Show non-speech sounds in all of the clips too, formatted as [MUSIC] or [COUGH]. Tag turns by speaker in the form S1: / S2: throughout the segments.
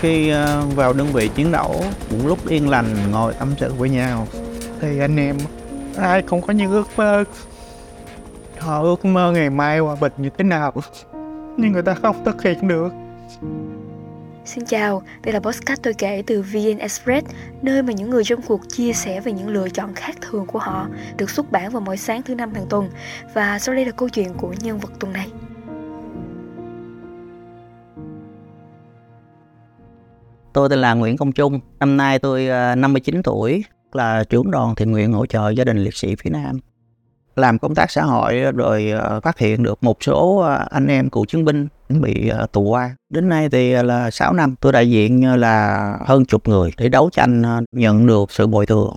S1: khi ờ, vào đơn vị chiến đấu cũng lúc yên lành ngồi tâm sự với nhau thì anh em ai không có những ước mơ họ ước mơ ngày mai hòa bình như thế nào [LAUGHS] nhưng người ta không thực hiện được
S2: Xin chào, đây là podcast tôi kể từ VN Express, nơi mà những người trong cuộc chia sẻ về những lựa chọn khác thường của họ, được xuất bản vào mỗi sáng thứ năm hàng tuần. Và sau đây là câu chuyện của nhân vật tuần này.
S3: Tôi tên là Nguyễn Công Trung, năm nay tôi ờ, 59 tuổi, là trưởng đoàn thiện nguyện hỗ trợ gia đình liệt sĩ phía Nam. Làm công tác xã hội ờ, rồi ờ, phát hiện được một số anh em cựu chiến binh bị tù qua. Đến nay thì là 6 năm, tôi đại diện là hơn chục người để đấu tranh nhận được sự bồi thường.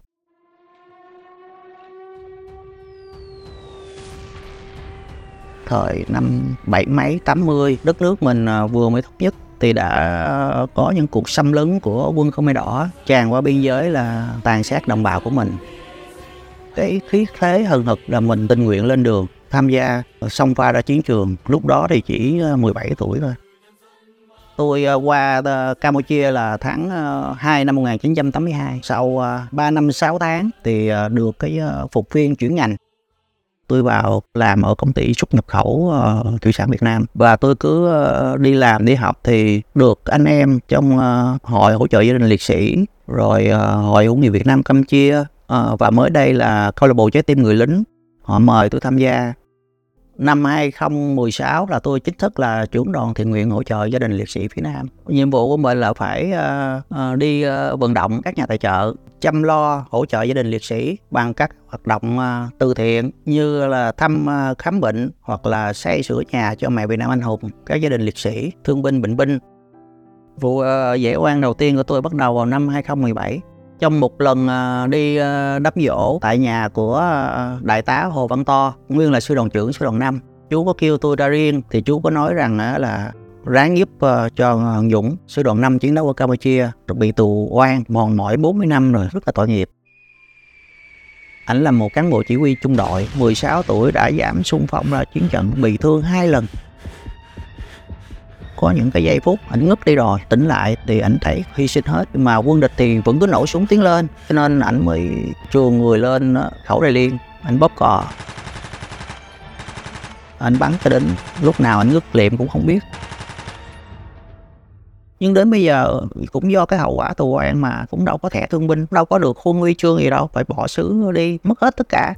S3: Thời năm bảy mấy, tám mươi, đất nước mình vừa mới thống nhất thì đã ờ, có những cuộc xâm lấn của quân Khmer Đỏ, tràn qua biên giới là tàn sát đồng bào của mình. Cái khí thế hừng hực là mình tình nguyện lên đường, tham gia ờ, xông pha ra chiến trường. Lúc đó thì chỉ ờ, 17 tuổi thôi. Tôi qua Campuchia là tháng 2 năm 1982. Sau 3 năm 6 tháng thì được cái phục viên chuyển ngành tôi vào làm ở công ty xuất nhập khẩu uh, thủy sản Việt Nam. Và tôi cứ uh, đi làm đi học thì được anh em trong uh, hội hỗ trợ gia đình liệt sĩ rồi uh, hội hữu nghị Việt Nam Campuchia uh, và mới đây là câu lạc bộ trái tim người lính. Họ mời tôi tham gia năm 2016 là tôi chính thức là trưởng đoàn thiện nguyện hỗ trợ gia đình liệt sĩ phía Nam. Nhiệm vụ của mình là phải uh, uh, đi uh, vận động các nhà tài trợ, chăm lo hỗ trợ gia đình liệt sĩ bằng các hoạt động uh, từ thiện như là thăm uh, khám bệnh hoặc là xây sửa nhà cho mẹ Việt Nam anh hùng, các gia đình liệt sĩ, thương binh, bệnh binh. Vụ uh, dễ oan đầu tiên của tôi bắt đầu vào năm 2017 trong một lần à, đi à, đắp dỗ tại nhà của à, đại tá Hồ Văn To, nguyên là sư đoàn trưởng sư đoàn 5. Chú có kêu tôi ra riêng thì chú có nói rằng là ráng giúp cho Dũng, sư đoàn 5 chiến đấu ở Campuchia, bị tù oan mòn mỏi 40 năm rồi, rất là tội nghiệp. Ảnh là một cán bộ chỉ huy trung đội, 16 tuổi đã giảm xung phong ra chiến trận, bị thương hai lần có những cái giây phút ảnh ngất đi rồi, tỉnh lại thì ảnh thấy hy sinh hết. Mà quân địch thì vẫn cứ nổ súng tiến lên, cho nên ảnh mới chuồn người lên khẩu đại liên ảnh bóp cò. Ảnh bắn cho đến lúc nào ảnh ngất liệm cũng không biết. Nhưng đến bây giờ cũng do cái hậu quả tù oan mà cũng đâu có thẻ thương binh, đâu có được khuôn huy chương gì đâu, phải bỏ xứ đi, mất hết tất cả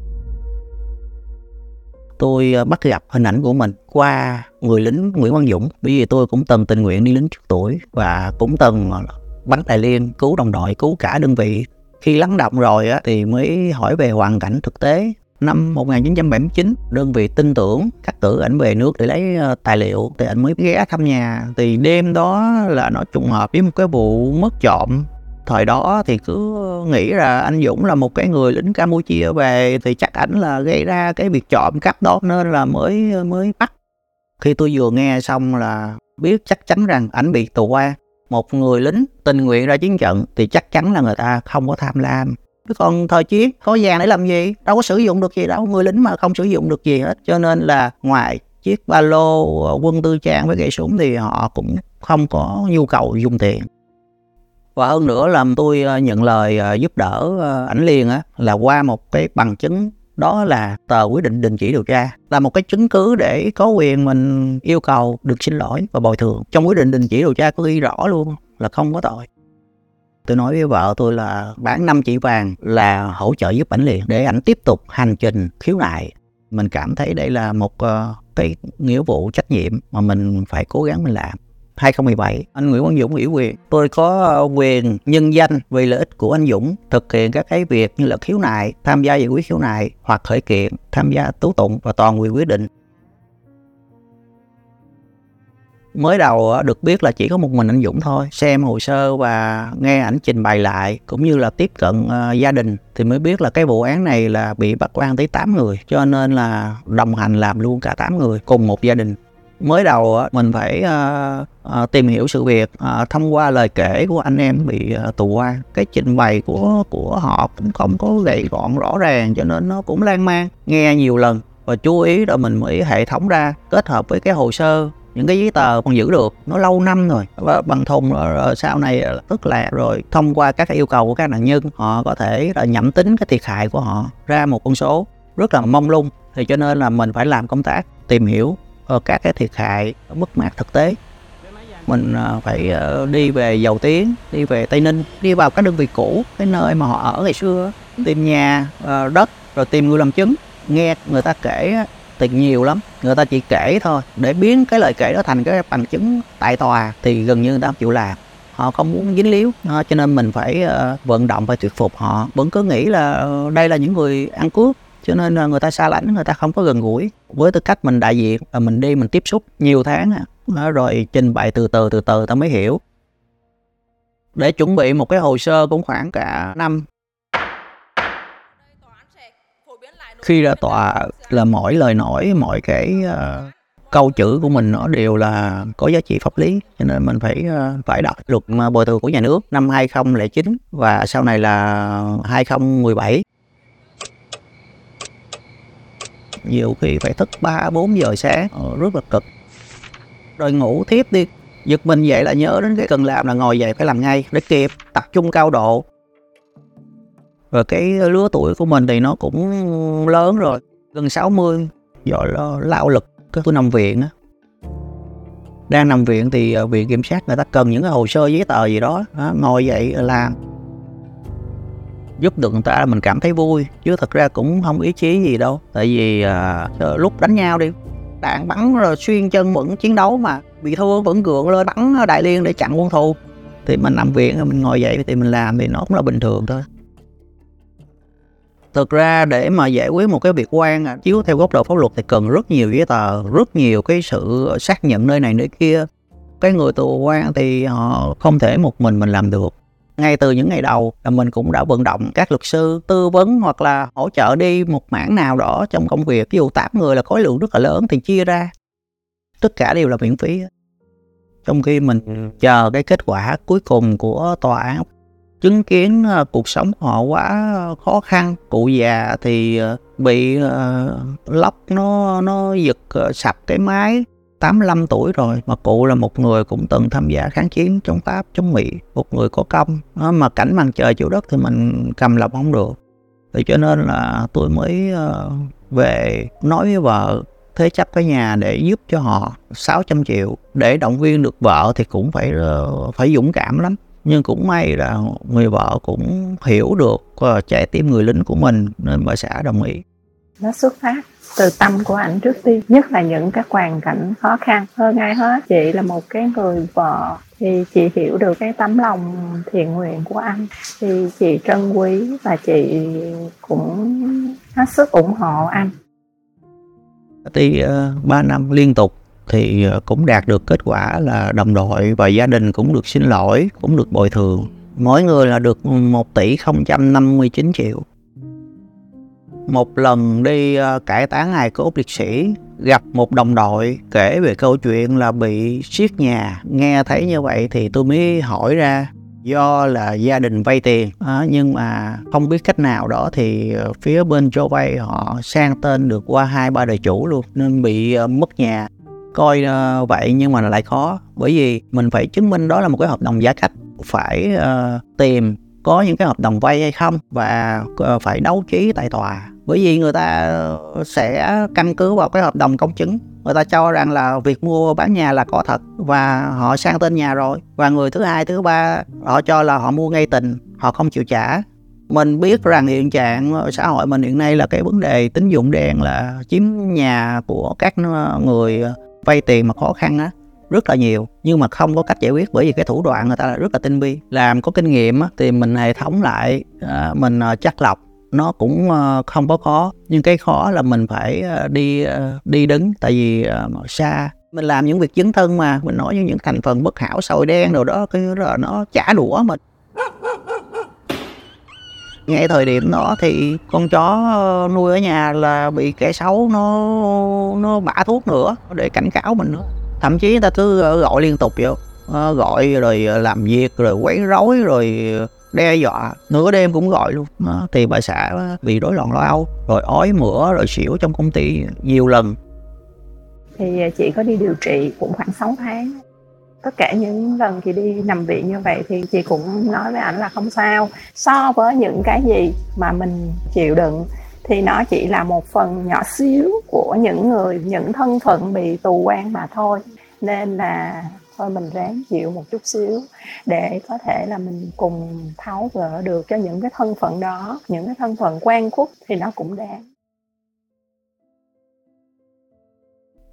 S3: tôi ờ, bắt gặp hình ảnh của mình qua người lính Nguyễn Văn Dũng. Bởi vì tôi cũng từng tình nguyện đi lính trước tuổi và cũng từng ờ, bắn đại liên cứu đồng đội cứu cả đơn vị. Khi lắng động rồi á, thì mới hỏi về hoàn cảnh thực tế. Năm 1979 đơn vị tin tưởng cắt cử ảnh về nước để lấy ờ, tài liệu. Thì ảnh mới ghé thăm nhà. Thì đêm đó là nó trùng hợp với một cái vụ mất trộm thời đó thì cứ nghĩ là anh Dũng là một cái người lính Campuchia về thì chắc ảnh là gây ra cái việc trộm cắp đó nên là mới mới bắt. Khi tôi vừa nghe xong là biết chắc chắn rằng ảnh bị tù qua. Một người lính tình nguyện ra chiến trận thì chắc chắn là người ta không có tham lam. Còn thời chiến, có vàng để làm gì? Đâu có sử dụng được gì đâu. Người lính mà không sử dụng được gì hết. Cho nên là ngoài chiếc ba lô quân tư trang với gậy súng thì họ cũng không có nhu cầu dùng tiền và hơn nữa là tôi ờ, nhận lời ờ, giúp đỡ ờ, ảnh liền á, là qua một cái bằng chứng, đó là tờ quyết định đình chỉ điều tra, là một cái chứng cứ để có quyền mình yêu cầu được xin lỗi và bồi thường. Trong quyết định đình chỉ điều tra có ghi rõ luôn là không có tội. Tôi nói với vợ tôi là bán 5 chỉ vàng là hỗ trợ giúp ảnh liền để ảnh tiếp tục hành trình khiếu nại. Mình cảm thấy đây là một cái nghĩa vụ trách nhiệm mà mình phải cố gắng mình làm. 2017 anh Nguyễn Văn Dũng ủy quyền. Tôi có ờ, quyền nhân danh vì lợi ích của anh Dũng thực hiện các cái việc như là khiếu nại tham gia giải quyết khiếu nại hoặc khởi kiện tham gia tố tụng và toàn quyền quyết định. Mới đầu ờ, được biết là chỉ có một mình anh Dũng thôi. Xem hồ sơ và nghe ảnh trình bày lại cũng như là tiếp cận uh, gia đình thì mới biết là cái vụ án này là bị bắt quan tới 8 người cho nên là đồng hành làm luôn cả 8 người cùng một gia đình mới đầu mình phải uh, uh, tìm hiểu sự việc uh, thông qua lời kể của anh em bị uh, tù quan, cái trình bày của của họ cũng không có gậy gọn rõ ràng cho nên nó cũng lan man nghe nhiều lần. Và chú ý rồi mình mới hệ thống ra kết hợp với cái hồ sơ những cái giấy tờ còn giữ được nó lâu năm rồi. Và bằng thùng rồi sau này tức là rồi thông qua các yêu cầu của các nạn nhân họ có thể là nhẩm tính cái thiệt hại của họ ra một con số rất là mong lung. Thì cho nên là mình phải làm công tác tìm hiểu các cái thiệt hại mất mát thực tế. Mình ờ, phải ờ, đi về dầu tiến đi về tây ninh đi vào các đơn vị cũ cái nơi mà họ ở ngày xưa tìm nhà đất rồi tìm người làm chứng. Nghe người ta kể thì nhiều lắm người ta chỉ kể thôi. Để biến cái lời kể đó thành cái bằng chứng tại tòa thì gần như người ta không chịu làm. Họ không muốn dính líu cho nên mình phải vận động và thuyết phục họ. Vẫn cứ nghĩ là đây là những người ăn cướp cho nên là người ta xa lánh người ta không có gần gũi. Với tư cách mình đại diện và mình đi mình tiếp xúc nhiều tháng rồi trình bày từ từ từ từ ta mới hiểu. Để chuẩn bị một cái hồ sơ cũng khoảng cả năm. Khi ra tòa là mỗi lời nói mọi cái uh, câu chữ của mình nó đều là có giá trị pháp lý. Cho nên mình phải uh, phải đọc luật à, bồi thường của nhà nước năm 2009 và sau này là 2017 nhiều khi phải thức 3 4 giờ sáng. Ờ, rất là cực. Rồi ngủ tiếp đi. Giật mình dậy là nhớ đến cái cần làm là ngồi dậy phải làm ngay để kịp tập trung cao độ. Và cái lứa tuổi của mình thì nó cũng lớn rồi gần 60 rồi lo lao lực tôi nằm viện á. Đang nằm viện thì ờ, viện kiểm sát người ta cần những cái hồ sơ giấy tờ gì đó, đó ngồi dậy làm giúp được người ta mình cảm thấy vui chứ thật ra cũng không ý chí gì đâu. Tại vì à, lúc đánh nhau đi đạn bắn rồi xuyên chân vẫn chiến đấu mà. Bị thua vẫn gượng lên bắn đại liên để chặn quân thù. Thì mình nằm viện mình ngồi dậy thì mình làm thì nó cũng là bình thường thôi. Thực ra để mà giải quyết một cái việc quan à, chiếu theo góc độ pháp luật thì cần rất nhiều giấy tờ rất nhiều cái sự xác nhận nơi này nơi kia. Cái người tù quan thì họ không thể một mình mình làm được ngay từ những ngày đầu là mình cũng đã vận động các luật sư tư vấn hoặc là hỗ trợ đi một mảng nào đó trong công việc. Ví dụ 8 người là khối lượng rất là lớn thì chia ra. Tất cả đều là miễn phí. Trong khi mình chờ cái kết quả cuối cùng của tòa án chứng kiến uh, cuộc sống họ quá khó khăn cụ già thì uh, bị uh, lóc nó nó giật sập cái máy 85 tuổi rồi mà cụ là một người cũng từng tham gia kháng chiến chống Pháp chống Mỹ một người có công. Đó, mà cảnh màn trời chịu đất thì mình cầm lòng không được. Thì cho nên là tôi mới ờ, về nói với vợ thế chấp cái nhà để giúp cho họ 600 triệu. Để động viên được vợ thì cũng phải ờ, phải dũng cảm lắm. Nhưng cũng may là người vợ cũng hiểu được ờ, trái tim người lính của mình nên bà xã đồng ý
S4: nó xuất phát từ tâm của ảnh trước tiên. Nhất là những cái hoàn cảnh khó khăn hơn ai hết. Chị là một cái người vợ thì chị hiểu được cái tấm lòng thiện nguyện của anh. Thì chị trân quý và chị cũng hết sức ủng hộ anh.
S3: Thì ờ, uh, 3 năm liên tục thì ờ, cũng đạt được kết quả là đồng đội và gia đình cũng được xin lỗi cũng được bồi thường. Mỗi người là được 1 tỷ 059 triệu một lần đi ờ, cải táng hài cốt liệt sĩ gặp một đồng đội kể về câu chuyện là bị siết nhà. Nghe thấy như vậy thì tôi mới hỏi ra do là gia đình vay tiền. À, nhưng mà không biết cách nào đó thì ờ, phía bên cho vay họ sang tên được qua hai ba đời chủ luôn nên bị uh, mất nhà. Coi uh, vậy nhưng mà lại khó bởi vì mình phải chứng minh đó là một cái hợp đồng giá cách. Phải uh, tìm có những cái hợp đồng vay hay không và ờ, phải đấu trí tại tòa. Bởi vì người ta sẽ căn cứ vào cái hợp đồng công chứng. Người ta cho rằng là việc mua bán nhà là có thật và họ sang tên nhà rồi. Và người thứ hai, thứ ba, họ cho là họ mua ngay tình, họ không chịu trả. Mình biết rằng hiện trạng xã hội mình hiện nay là cái vấn đề tín dụng đen là chiếm nhà của các ờ, người vay tiền mà khó khăn á rất là nhiều, nhưng mà không có cách giải quyết bởi vì cái thủ đoạn người ta là rất là tinh vi. Làm có kinh nghiệm thì mình hệ thống lại à, mình à, chắc lọc, nó cũng ờ, không có khó. Nhưng cái khó là mình phải ờ, đi ờ, đi đứng, tại vì xa. Mình làm những việc chứng thân mà, mình nói những thành phần bất hảo, sồi đen rồi đó, cái là nó trả đũa mình. Ngay thời điểm đó thì con chó nuôi ở nhà là bị kẻ xấu nó nó bả thuốc nữa, để cảnh cáo mình nữa thậm chí người ta cứ ờ, gọi liên tục vậy. Ờ, gọi rồi ờ, làm việc rồi quấy rối rồi đe dọa. Nửa đêm cũng gọi luôn. Đó, thì bà xã bị rối loạn lo âu rồi ói mửa rồi xỉu trong công ty nhiều lần.
S4: Thì chị có đi điều trị cũng khoảng 6 tháng. Tất cả những lần chị đi nằm viện như vậy thì chị cũng nói với ảnh là không sao. So với những cái gì mà mình chịu đựng thì nó chỉ là một phần nhỏ xíu của những người, những thân phận bị tù quan mà thôi. Nên là thôi mình ráng chịu một chút xíu để có thể là mình cùng tháo gỡ được cho những cái thân phận đó, những cái thân phận quan khúc thì nó cũng đáng.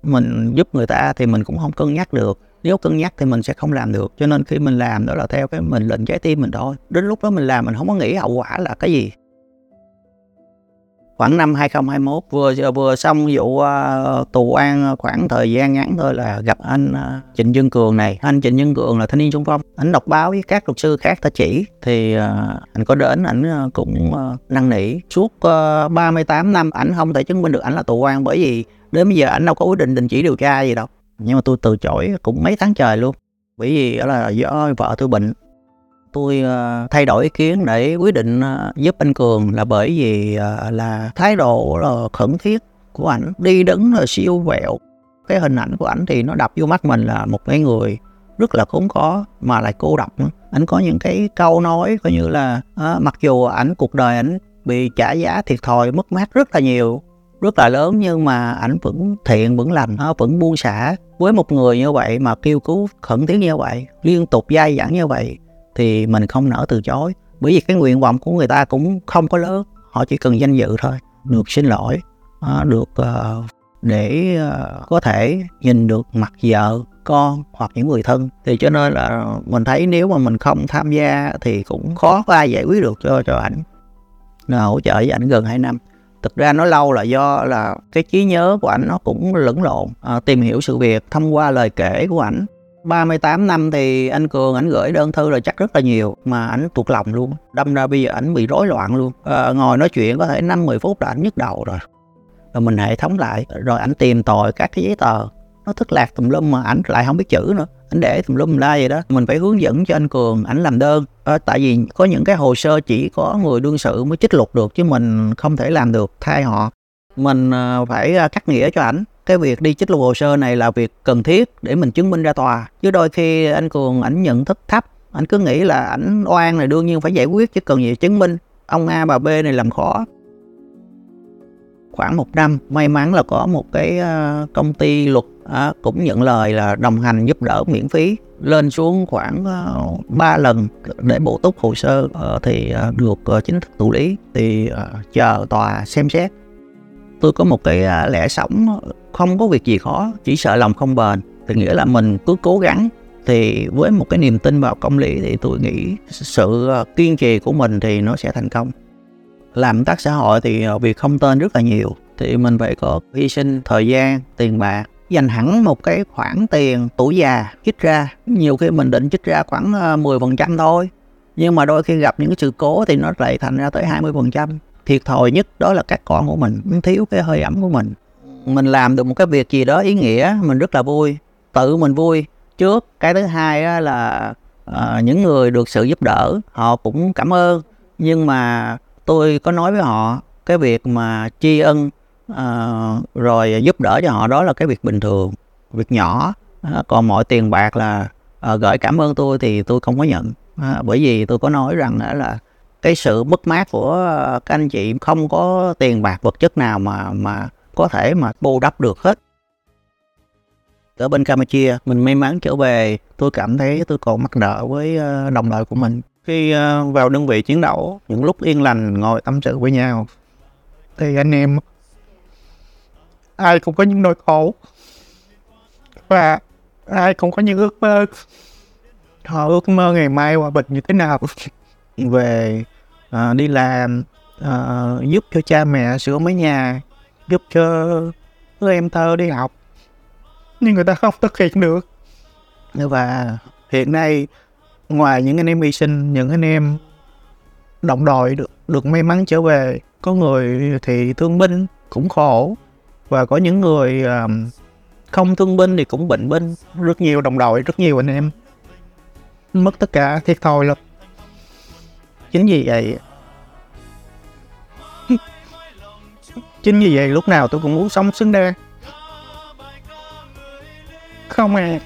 S3: Mình giúp người ta thì mình cũng không cân nhắc được. Nếu cân nhắc thì mình sẽ không làm được. Cho nên khi mình làm đó là theo cái mình lệnh trái tim mình thôi. Đến lúc đó mình làm mình không có nghĩ hậu quả là cái gì khoảng năm 2021 vừa vừa xong vụ uh, tù an ờ, khoảng thời gian ngắn thôi là gặp anh uh, Trịnh Dương Cường này. Anh Trịnh Dương Cường là thanh niên trung phong. Anh đọc báo với các luật sư khác ta chỉ. Thì uh, anh có đến ảnh uh, cũng uh, năn nỉ. Suốt uh, 38 năm ảnh không thể chứng minh được ảnh là tù an bởi vì đến bây giờ ảnh đâu có quyết định đình chỉ điều tra gì đâu. Nhưng mà tôi từ chối cũng mấy tháng trời luôn. Bởi vì đó là do vợ tôi bệnh tôi ờ, thay đổi ý kiến để quyết định ờ, giúp anh cường là bởi vì ờ, là thái độ là khẩn thiết của ảnh đi đứng là siêu vẹo cái hình ảnh của ảnh thì nó đập vô mắt mình là một cái người rất là khốn khó mà lại cô độc nữa. Ảnh có những cái câu nói coi như là à, mặc dù ảnh cuộc đời ảnh bị trả giá thiệt thòi mất mát rất là nhiều rất là lớn nhưng mà ảnh vẫn thiện vẫn lành vẫn buông xả với một người như vậy mà kêu cứu khẩn thiết như vậy liên tục dai dẳng như vậy thì mình không nỡ từ chối. Bởi vì cái nguyện vọng của người ta cũng không có lớn họ chỉ cần danh dự thôi được xin lỗi à, được ờ, để ờ, có thể nhìn được mặt vợ con hoặc những người thân. Thì cho nên là mình thấy nếu mà mình không tham gia thì cũng khó có ai giải quyết được cho cho ảnh là hỗ trợ với ảnh gần 2 năm. Thực ra nó lâu là do là cái trí nhớ của ảnh nó cũng lẫn lộn à, tìm hiểu sự việc thông qua lời kể của ảnh. 38 năm thì anh Cường ảnh gửi đơn thư là chắc rất là nhiều mà ảnh thuộc lòng luôn. Đâm ra bây giờ ảnh bị rối loạn luôn. À, ngồi nói chuyện có thể 5 10 phút là ảnh nhức đầu rồi. Rồi mình hệ thống lại rồi ảnh tìm tòi các cái giấy tờ. Nó thất lạc tùm lum mà ảnh lại không biết chữ nữa. Ảnh để tùm lum la vậy đó. Mình phải hướng dẫn cho anh cường ảnh làm đơn. À, tại vì có những cái hồ sơ chỉ có người đương sự mới trích lục được chứ mình không thể làm được thay họ. Mình ờ, phải cắt nghĩa cho ảnh cái việc đi trích lục hồ sơ này là việc cần thiết để mình chứng minh ra tòa. Chứ đôi khi anh cường ảnh nhận thức thấp. Anh cứ nghĩ là ảnh oan này đương nhiên phải giải quyết chứ cần gì chứng minh. Ông a bà b này làm khó. Khoảng một năm may mắn là có một cái ờ, công ty luật à, cũng nhận lời là đồng hành giúp đỡ miễn phí. Lên xuống khoảng ờ, uh, 3 lần để bổ túc hồ sơ uh, thì uh, được uh, chính thức thụ lý. Thì uh, chờ tòa xem xét tôi có một cái à, lẽ sống không có việc gì khó, chỉ sợ lòng không bền. Thì nghĩa là mình cứ cố gắng. Thì với một cái niềm tin vào công lý thì tôi nghĩ sự à, kiên trì của mình thì nó sẽ thành công. Làm tác xã hội thì à, việc không tên rất là nhiều. Thì mình phải có hy sinh thời gian, tiền bạc, dành hẳn một cái khoản tiền tuổi già chích ra. Nhiều khi mình định chích ra khoảng 10% thôi. Nhưng mà đôi khi gặp những cái sự cố thì nó lại thành ra tới 20% thiệt thòi nhất đó là các con của mình thiếu cái hơi ẩm của mình. Mình làm được một cái việc gì đó ý nghĩa mình rất là vui tự mình vui. Trước cái thứ hai là uh, những người được sự giúp đỡ họ cũng cảm ơn. Nhưng mà tôi có nói với họ cái việc mà tri ân uh, rồi giúp đỡ cho họ đó là cái việc bình thường việc nhỏ. Uh, còn mọi tiền bạc là uh, gửi cảm ơn tôi thì tôi không có nhận. Uh, bởi vì tôi có nói rằng uh, là cái sự mất mát của ờ, các anh chị không có tiền bạc, vật chất nào mà mà có thể mà bù đắp được hết. Ở bên Campuchia, mình may mắn trở về, tôi cảm thấy tôi còn mắc nợ với ờ, đồng đội của mình. Khi ờ, vào đơn vị chiến đấu, những lúc yên lành ngồi tâm sự với nhau, thì anh em ai cũng có những nỗi khổ và ai cũng có những ước mơ. Họ ước mơ ngày mai hòa bình như thế nào? Về uh, đi làm uh, giúp cho cha mẹ sửa mái nhà giúp cho đứa em thơ đi học. Nhưng người ta không thực hiện được. Và hiện nay ngoài những anh em hy sinh những anh em đồng đội được được may mắn trở về có người thì thương binh cũng khổ. Và có những người uh, không thương binh thì cũng bệnh binh. Rất nhiều đồng đội rất nhiều anh em. Mất tất cả thiệt thòi lắm chính vì vậy [LAUGHS] chính vì vậy lúc nào tôi cũng muốn sống xứng đáng. Không à.